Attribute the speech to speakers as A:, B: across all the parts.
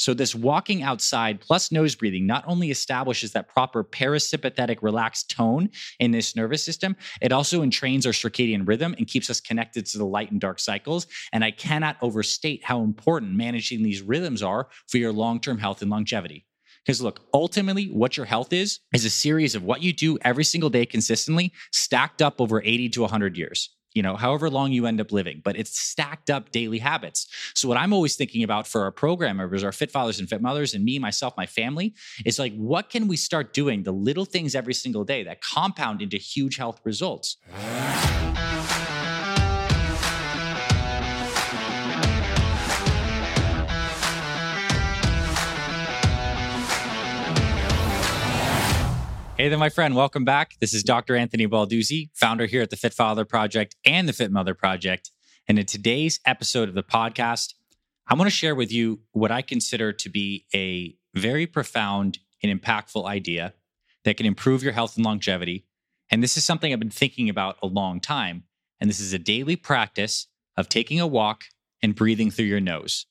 A: So, this walking outside plus nose breathing not only establishes that proper parasympathetic relaxed tone in this nervous system, it also entrains our circadian rhythm and keeps us connected to the light and dark cycles. And I cannot overstate how important managing these rhythms are for your long term health and longevity. Because look, ultimately, what your health is, is a series of what you do every single day consistently, stacked up over 80 to 100 years you know, however long you end up living, but it's stacked up daily habits. So what I'm always thinking about for our program members, our fit fathers and fit mothers, and me, myself, my family, is like, what can we start doing? The little things every single day that compound into huge health results. Hey there, my friend. Welcome back. This is Dr. Anthony Balduzzi, founder here at the Fit Father Project and the Fit Mother Project. And in today's episode of the podcast, I want to share with you what I consider to be a very profound and impactful idea that can improve your health and longevity. And this is something I've been thinking about a long time. And this is a daily practice of taking a walk and breathing through your nose.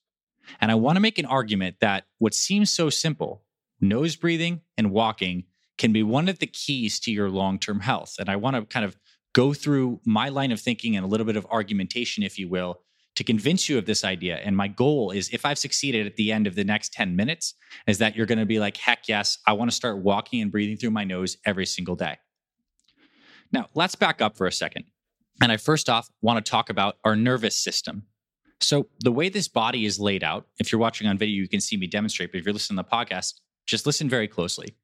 A: And I want to make an argument that what seems so simple, nose breathing and walking, can be one of the keys to your long term health. And I want to kind of go through my line of thinking and a little bit of argumentation, if you will, to convince you of this idea. And my goal is if I've succeeded at the end of the next 10 minutes, is that you're going to be like, heck yes, I want to start walking and breathing through my nose every single day. Now, let's back up for a second. And I first off want to talk about our nervous system. So, the way this body is laid out, if you're watching on video, you can see me demonstrate, but if you're listening to the podcast, just listen very closely.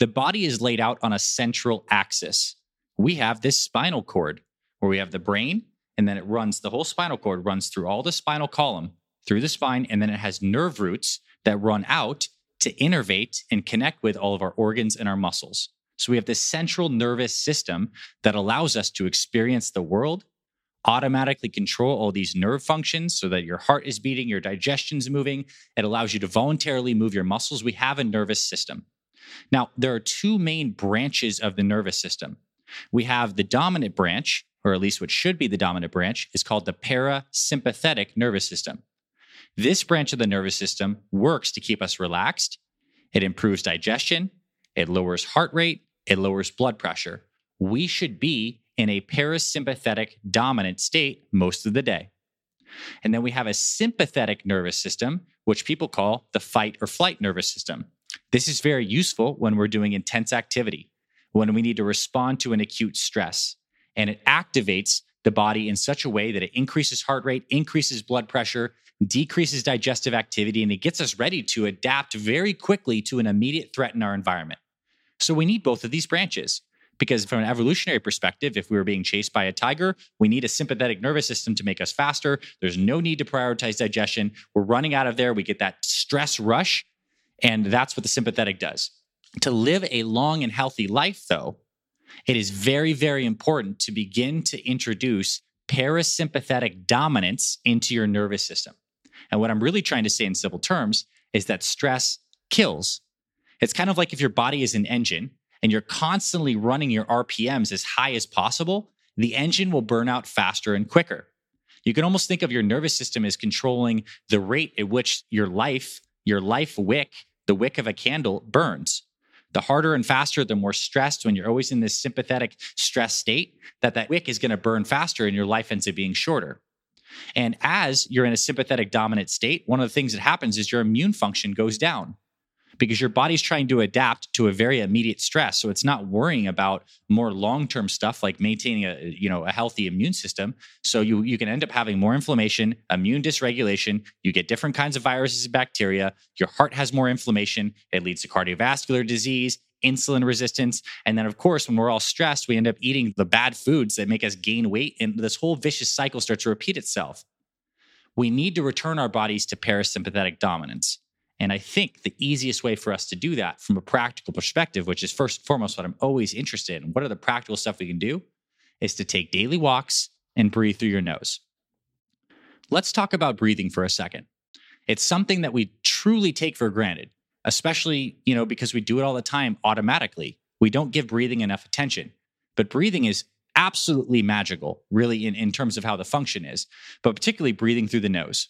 A: The body is laid out on a central axis. We have this spinal cord where we have the brain, and then it runs, the whole spinal cord runs through all the spinal column, through the spine, and then it has nerve roots that run out to innervate and connect with all of our organs and our muscles. So we have this central nervous system that allows us to experience the world, automatically control all these nerve functions so that your heart is beating, your digestion's moving. It allows you to voluntarily move your muscles. We have a nervous system. Now, there are two main branches of the nervous system. We have the dominant branch, or at least what should be the dominant branch, is called the parasympathetic nervous system. This branch of the nervous system works to keep us relaxed. It improves digestion, it lowers heart rate, it lowers blood pressure. We should be in a parasympathetic dominant state most of the day. And then we have a sympathetic nervous system, which people call the fight or flight nervous system. This is very useful when we're doing intense activity, when we need to respond to an acute stress. And it activates the body in such a way that it increases heart rate, increases blood pressure, decreases digestive activity, and it gets us ready to adapt very quickly to an immediate threat in our environment. So we need both of these branches because, from an evolutionary perspective, if we were being chased by a tiger, we need a sympathetic nervous system to make us faster. There's no need to prioritize digestion. We're running out of there. We get that stress rush and that's what the sympathetic does. To live a long and healthy life, though, it is very, very important to begin to introduce parasympathetic dominance into your nervous system. And what I'm really trying to say in simple terms is that stress kills. It's kind of like if your body is an engine and you're constantly running your RPMs as high as possible, the engine will burn out faster and quicker. You can almost think of your nervous system as controlling the rate at which your life, your life wick the wick of a candle burns. The harder and faster, the more stressed when you're always in this sympathetic stress state, that that wick is going to burn faster and your life ends up being shorter. And as you're in a sympathetic dominant state, one of the things that happens is your immune function goes down because your body's trying to adapt to a very immediate stress. So it's not worrying about more long-term stuff like maintaining a you know a healthy immune system. So you you can end up having more inflammation immune dysregulation. You get different kinds of viruses and bacteria. Your heart has more inflammation. It leads to cardiovascular disease insulin resistance. And then of course when we're all stressed we end up eating the bad foods that make us gain weight. And this whole vicious cycle starts to repeat itself. We need to return our bodies to parasympathetic dominance and I think the easiest way for us to do that from a practical perspective, which is first and foremost what I'm always interested in, what are the practical stuff we can do, is to take daily walks and breathe through your nose. Let's talk about breathing for a second. It's something that we truly take for granted, especially, you know, because we do it all the time automatically. We don't give breathing enough attention. But breathing is absolutely magical, really, in, in terms of how the function is, but particularly breathing through the nose.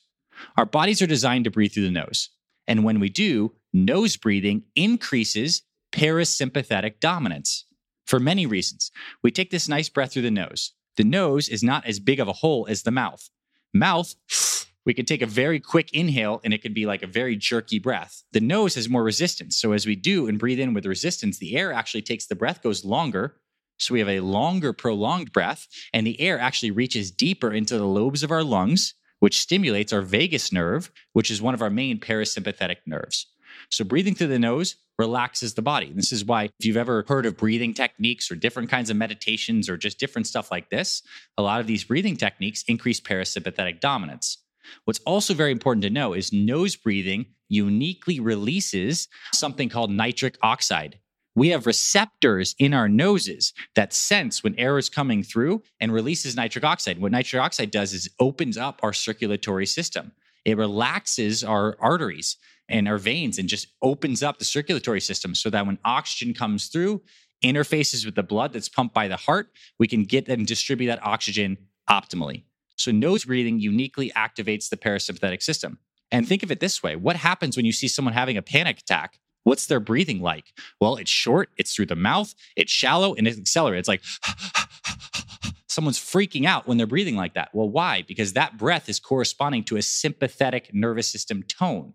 A: Our bodies are designed to breathe through the nose. And when we do, nose breathing increases parasympathetic dominance for many reasons. We take this nice breath through the nose. The nose is not as big of a hole as the mouth. Mouth, we can take a very quick inhale and it can be like a very jerky breath. The nose has more resistance. So as we do and breathe in with resistance, the air actually takes the breath, goes longer. So we have a longer, prolonged breath, and the air actually reaches deeper into the lobes of our lungs, which stimulates our vagus nerve, which is one of our main parasympathetic nerves. So breathing through the nose relaxes the body. This is why, if you've ever heard of breathing techniques or different kinds of meditations or just different stuff like this, a lot of these breathing techniques increase parasympathetic dominance. What's also very important to know is nose breathing uniquely releases something called nitric oxide. We have receptors in our noses that sense when air is coming through and releases nitric oxide. What nitric oxide does is opens up our circulatory system. It relaxes our arteries and our veins and just opens up the circulatory system so that when oxygen comes through, interfaces with the blood that's pumped by the heart, we can get and distribute that oxygen optimally. So, nose breathing uniquely activates the parasympathetic system. And think of it this way what happens when you see someone having a panic attack? What's their breathing like? Well, it's short, it's through the mouth, it's shallow, and it's accelerated. It's like someone's freaking out when they're breathing like that. Well, why? Because that breath is corresponding to a sympathetic nervous system tone.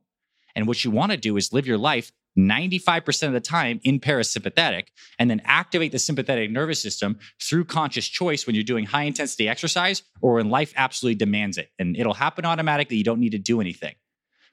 A: And what you want to do is live your life 95% of the time in parasympathetic and then activate the sympathetic nervous system through conscious choice when you're doing high intensity exercise or when life absolutely demands it. And it'll happen automatically. You don't need to do anything.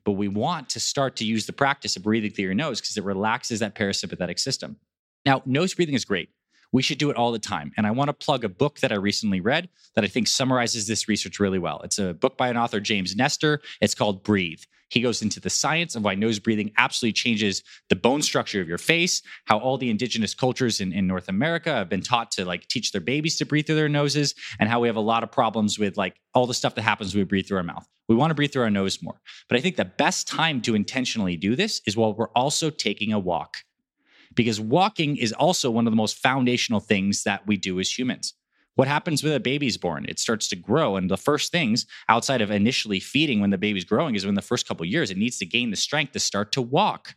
A: But we want to start to use the practice of breathing through your nose because it relaxes that parasympathetic system. Now, nose breathing is great. We should do it all the time. And I want to plug a book that I recently read that I think summarizes this research really well. It's a book by an author, James Nestor. It's called Breathe. He goes into the science of why nose breathing absolutely changes the bone structure of your face, how all the indigenous cultures in, in North America have been taught to like teach their babies to breathe through their noses, and how we have a lot of problems with like all the stuff that happens when we breathe through our mouth. We want to breathe through our nose more. But I think the best time to intentionally do this is while we're also taking a walk. Because walking is also one of the most foundational things that we do as humans. What happens when a baby's born? It starts to grow. And the first things outside of initially feeding when the baby's growing is when the first couple years, it needs to gain the strength to start to walk.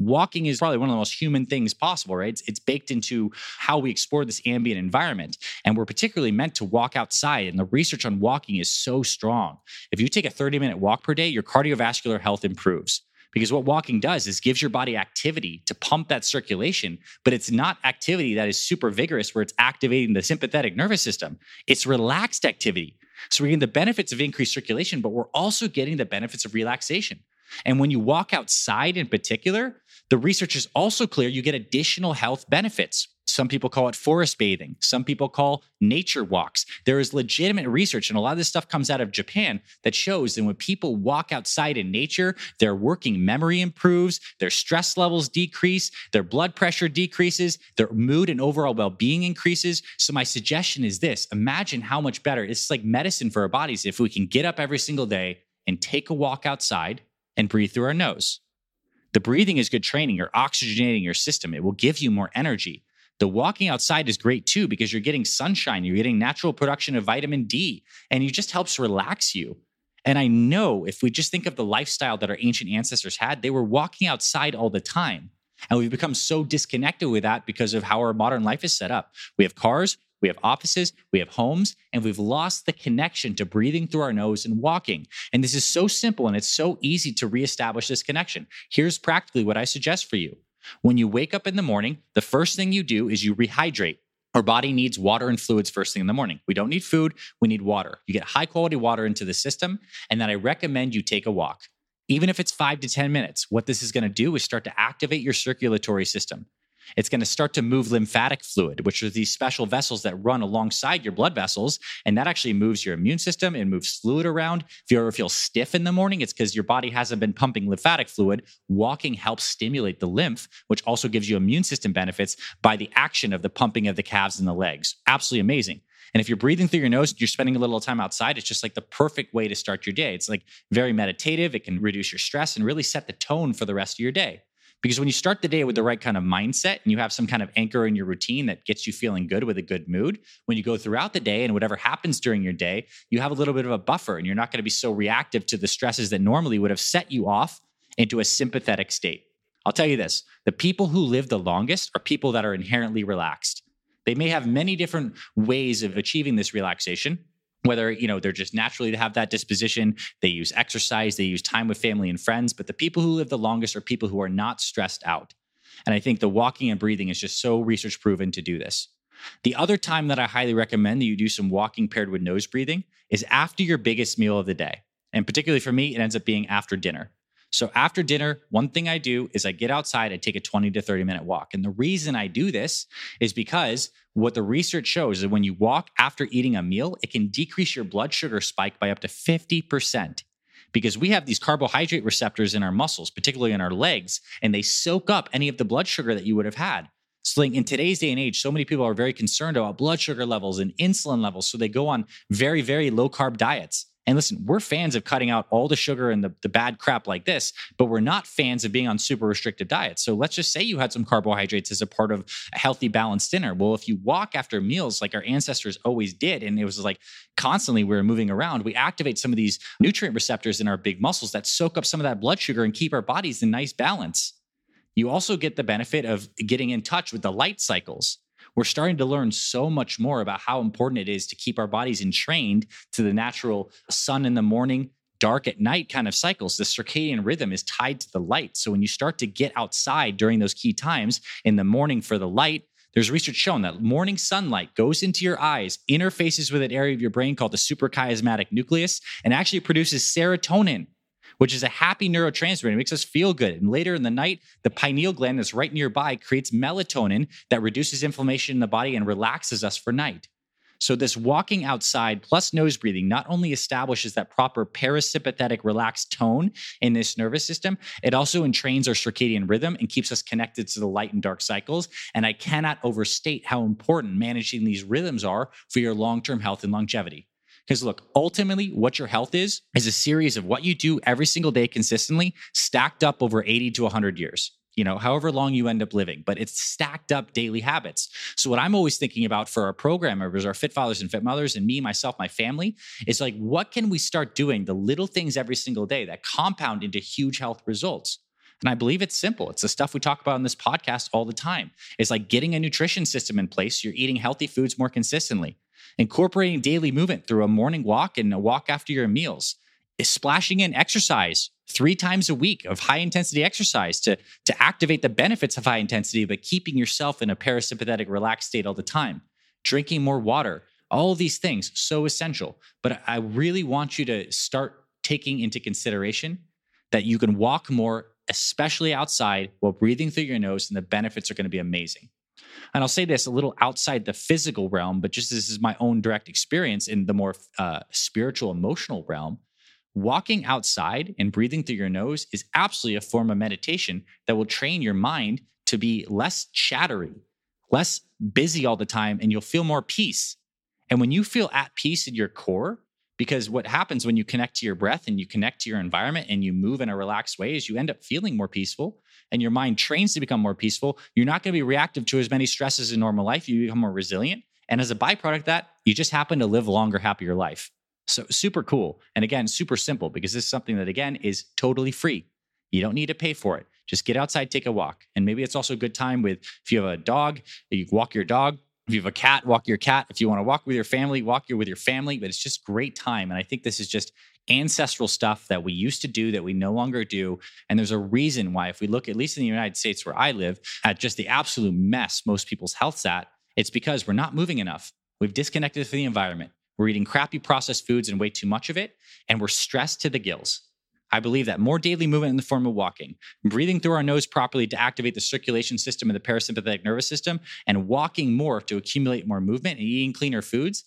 A: Walking is probably one of the most human things possible, right? It's, it's baked into how we explore this ambient environment. And we're particularly meant to walk outside. And the research on walking is so strong. If you take a 30 minute walk per day, your cardiovascular health improves. Because what walking does is gives your body activity to pump that circulation, but it's not activity that is super vigorous where it's activating the sympathetic nervous system. It's relaxed activity. So we're getting the benefits of increased circulation, but we're also getting the benefits of relaxation. And when you walk outside in particular, the research is also clear you get additional health benefits. Some people call it forest bathing. Some people call nature walks. There is legitimate research, and a lot of this stuff comes out of Japan that shows that when people walk outside in nature, their working memory improves, their stress levels decrease, their blood pressure decreases, their mood and overall well being increases. So, my suggestion is this imagine how much better it's like medicine for our bodies if we can get up every single day and take a walk outside and breathe through our nose. The breathing is good training. You're oxygenating your system. It will give you more energy. The walking outside is great too because you're getting sunshine, you're getting natural production of vitamin D, and it just helps relax you. And I know if we just think of the lifestyle that our ancient ancestors had, they were walking outside all the time. And we've become so disconnected with that because of how our modern life is set up. We have cars, we have offices, we have homes, and we've lost the connection to breathing through our nose and walking. And this is so simple and it's so easy to reestablish this connection. Here's practically what I suggest for you when you wake up in the morning, the first thing you do is you rehydrate. Our body needs water and fluids first thing in the morning. We don't need food, we need water. You get high quality water into the system, and then I recommend you take a walk. Even if it's five to 10 minutes, what this is gonna do is start to activate your circulatory system. It's going to start to move lymphatic fluid, which are these special vessels that run alongside your blood vessels. And that actually moves your immune system and moves fluid around. If you ever feel stiff in the morning, it's because your body hasn't been pumping lymphatic fluid. Walking helps stimulate the lymph, which also gives you immune system benefits by the action of the pumping of the calves and the legs. Absolutely amazing. And if you're breathing through your nose, you're spending a little time outside, it's just like the perfect way to start your day. It's like very meditative. It can reduce your stress and really set the tone for the rest of your day. Because when you start the day with the right kind of mindset and you have some kind of anchor in your routine that gets you feeling good with a good mood, when you go throughout the day and whatever happens during your day, you have a little bit of a buffer and you're not going to be so reactive to the stresses that normally would have set you off into a sympathetic state. I'll tell you this the people who live the longest are people that are inherently relaxed. They may have many different ways of achieving this relaxation, whether you know they're just naturally to have that disposition. They use exercise they use time with family and friends but the people who live the longest are people who are not stressed out. And i think the walking and breathing is just so research proven to do this. The other time that i highly recommend that you do some walking paired with nose breathing is after your biggest meal of the day. And particularly for me it ends up being after dinner so after dinner, one thing I do is I get outside, I take a 20 to 30 minute walk. And the reason I do this is because what the research shows is when you walk after eating a meal, it can decrease your blood sugar spike by up to 50% because we have these carbohydrate receptors in our muscles, particularly in our legs, and they soak up any of the blood sugar that you would have had. So, like in today's day and age, so many people are very concerned about blood sugar levels and insulin levels. So, they go on very, very low carb diets. And listen, we're fans of cutting out all the sugar and the, the bad crap like this, but we're not fans of being on super restricted diets. So let's just say you had some carbohydrates as a part of a healthy, balanced dinner. Well, if you walk after meals like our ancestors always did, and it was like constantly we were moving around, we activate some of these nutrient receptors in our big muscles that soak up some of that blood sugar and keep our bodies in nice balance. You also get the benefit of getting in touch with the light cycles we're starting to learn so much more about how important it is to keep our bodies entrained to the natural sun in the morning, dark at night kind of cycles. The circadian rhythm is tied to the light. So when you start to get outside during those key times in the morning for the light, there's research showing that morning sunlight goes into your eyes, interfaces with an area of your brain called the suprachiasmatic nucleus, and actually produces serotonin, which is a happy neurotransmitter. It makes us feel good. And later in the night, the pineal gland that's right nearby creates melatonin that reduces inflammation in the body and relaxes us for night. So, this walking outside plus nose breathing not only establishes that proper parasympathetic relaxed tone in this nervous system, it also entrains our circadian rhythm and keeps us connected to the light and dark cycles. And I cannot overstate how important managing these rhythms are for your long term health and longevity. Because look, ultimately, what your health is, is a series of what you do every single day consistently, stacked up over 80 to 100 years you know, however long you end up living, but it's stacked up daily habits. So what I'm always thinking about for our program members, our fit fathers and fit mothers, and me, myself, my family, is like, what can we start doing? The little things every single day that compound into huge health results. And I believe it's simple. It's the stuff we talk about on this podcast all the time. It's like getting a nutrition system in place. You're eating healthy foods more consistently incorporating daily movement through a morning walk and a walk after your meals is splashing in exercise three times a week of high intensity exercise to, to activate the benefits of high intensity, but keeping yourself in a parasympathetic, relaxed state all the time. Drinking more water, all these things, so essential. But I really want you to start taking into consideration that you can walk more, especially outside, while breathing through your nose, and the benefits are going to be amazing. And I'll say this a little outside the physical realm, but just this is my own direct experience in the more uh, spiritual, emotional realm. Walking outside and breathing through your nose is absolutely a form of meditation that will train your mind to be less chattery, less busy all the time, and you'll feel more peace. And when you feel at peace in your core, because what happens when you connect to your breath and you connect to your environment and you move in a relaxed way is you end up feeling more peaceful and your mind trains to become more peaceful. You're not going to be reactive to as many stresses in normal life. You become more resilient. And as a byproduct that, you just happen to live a longer, happier life. So super cool. And again, super simple because this is something that, again, is totally free. You don't need to pay for it. Just get outside, take a walk. And maybe it's also a good time with if you have a dog, you walk your dog if you have a cat, walk your cat. If you want to walk with your family, walk your with your family. But it's just great time. And I think this is just ancestral stuff that we used to do that we no longer do. And there's a reason why, if we look at least in the United States where I live, at just the absolute mess most people's health's at, it's because we're not moving enough. We've disconnected from the environment. We're eating crappy processed foods and way too much of it, and we're stressed to the gills. I believe that more daily movement in the form of walking, breathing through our nose properly to activate the circulation system and the parasympathetic nervous system, and walking more to accumulate more movement and eating cleaner foods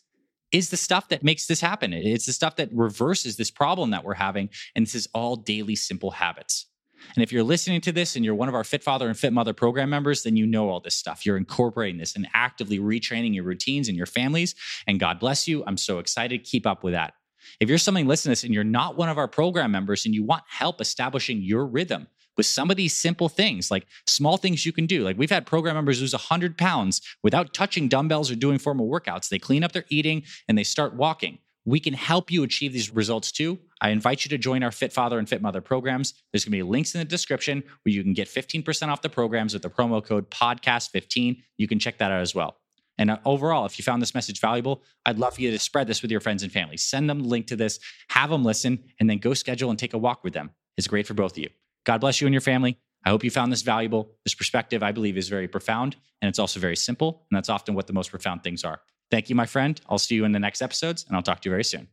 A: is the stuff that makes this happen. It's the stuff that reverses this problem that we're having. And this is all daily simple habits. And if you're listening to this and you're one of our Fit Father and Fit Mother program members, then you know all this stuff. You're incorporating this and actively retraining your routines and your families. And God bless you. I'm so excited. Keep up with that. If you're somebody listening to this and you're not one of our program members and you want help establishing your rhythm with some of these simple things, like small things you can do, like we've had program members lose 100 pounds without touching dumbbells or doing formal workouts. They clean up their eating and they start walking. we can help you achieve these results too. I invite you to join our Fit Father and Fit Mother programs. There's going to be links in the description where you can get 15% off the programs with the promo code podcast15. You can check that out as well. And uh, overall, if you found this message valuable, I'd love for you to spread this with your friends and family. Send them the link to this, have them listen, and then go schedule and take a walk with them. It's great for both of you. God bless you and your family. I hope you found this valuable. This perspective, I believe, is very profound and it's also very simple. And that's often what the most profound things are. Thank you, my friend. I'll see you in the next episodes and I'll talk to you very soon.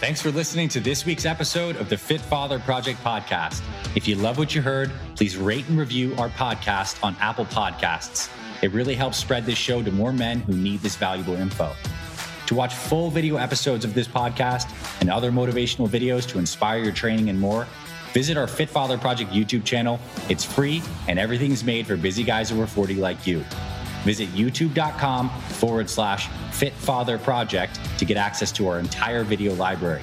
A: Thanks for listening to this week's episode of the Fit Father Project podcast. If you love what you heard, please rate and review our podcast on Apple Podcasts. It really helps spread this show to more men who need this valuable info. To watch full video episodes of this podcast and other motivational videos to inspire your training and more, visit our Fit Father Project YouTube channel. It's free and everything's made for busy guys over 40 like you. Visit youtube.com forward slash Fit Father Project to get access to our entire video library.